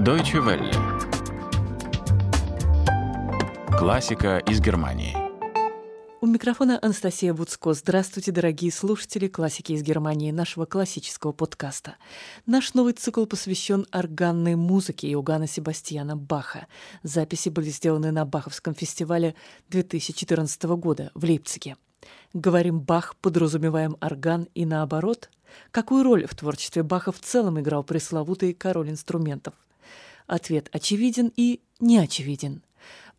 Deutsche Welle. Классика из Германии. У микрофона Анастасия Буцко. Здравствуйте, дорогие слушатели классики из Германии, нашего классического подкаста. Наш новый цикл посвящен органной музыке Иоганна Себастьяна Баха. Записи были сделаны на Баховском фестивале 2014 года в Лейпциге. Говорим «Бах», подразумеваем орган и наоборот. Какую роль в творчестве Баха в целом играл пресловутый король инструментов? Ответ очевиден и неочевиден.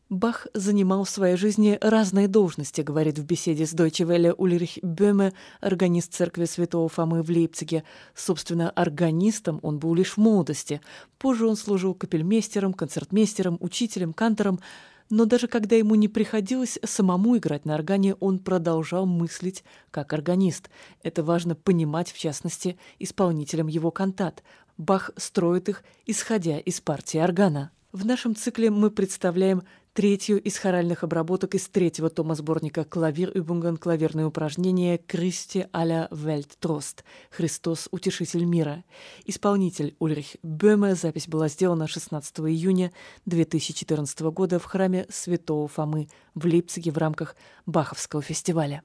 Бах занимал в своей жизни разные должности, говорит в беседе с Deutsche Welle Ульрих Бöhme, органист церкви святого Фомы в Лейпциге. Собственно, органистом он был лишь в молодости. Позже он служил капельмейстером, концертмейстером, учителем, кантором, но даже когда ему не приходилось самому играть на органе, он продолжал мыслить как органист. Это важно понимать, в частности, исполнителям его кантат. Бах строит их, исходя из партии органа. В нашем цикле мы представляем третью из хоральных обработок из третьего тома сборника «Клавир Übungen» клавирные упражнения «Кристи аля Welttrost» «Христос – утешитель мира». Исполнитель Ульрих Бöhme. Запись была сделана 16 июня 2014 года в храме Святого Фомы в Лейпциге в рамках Баховского фестиваля.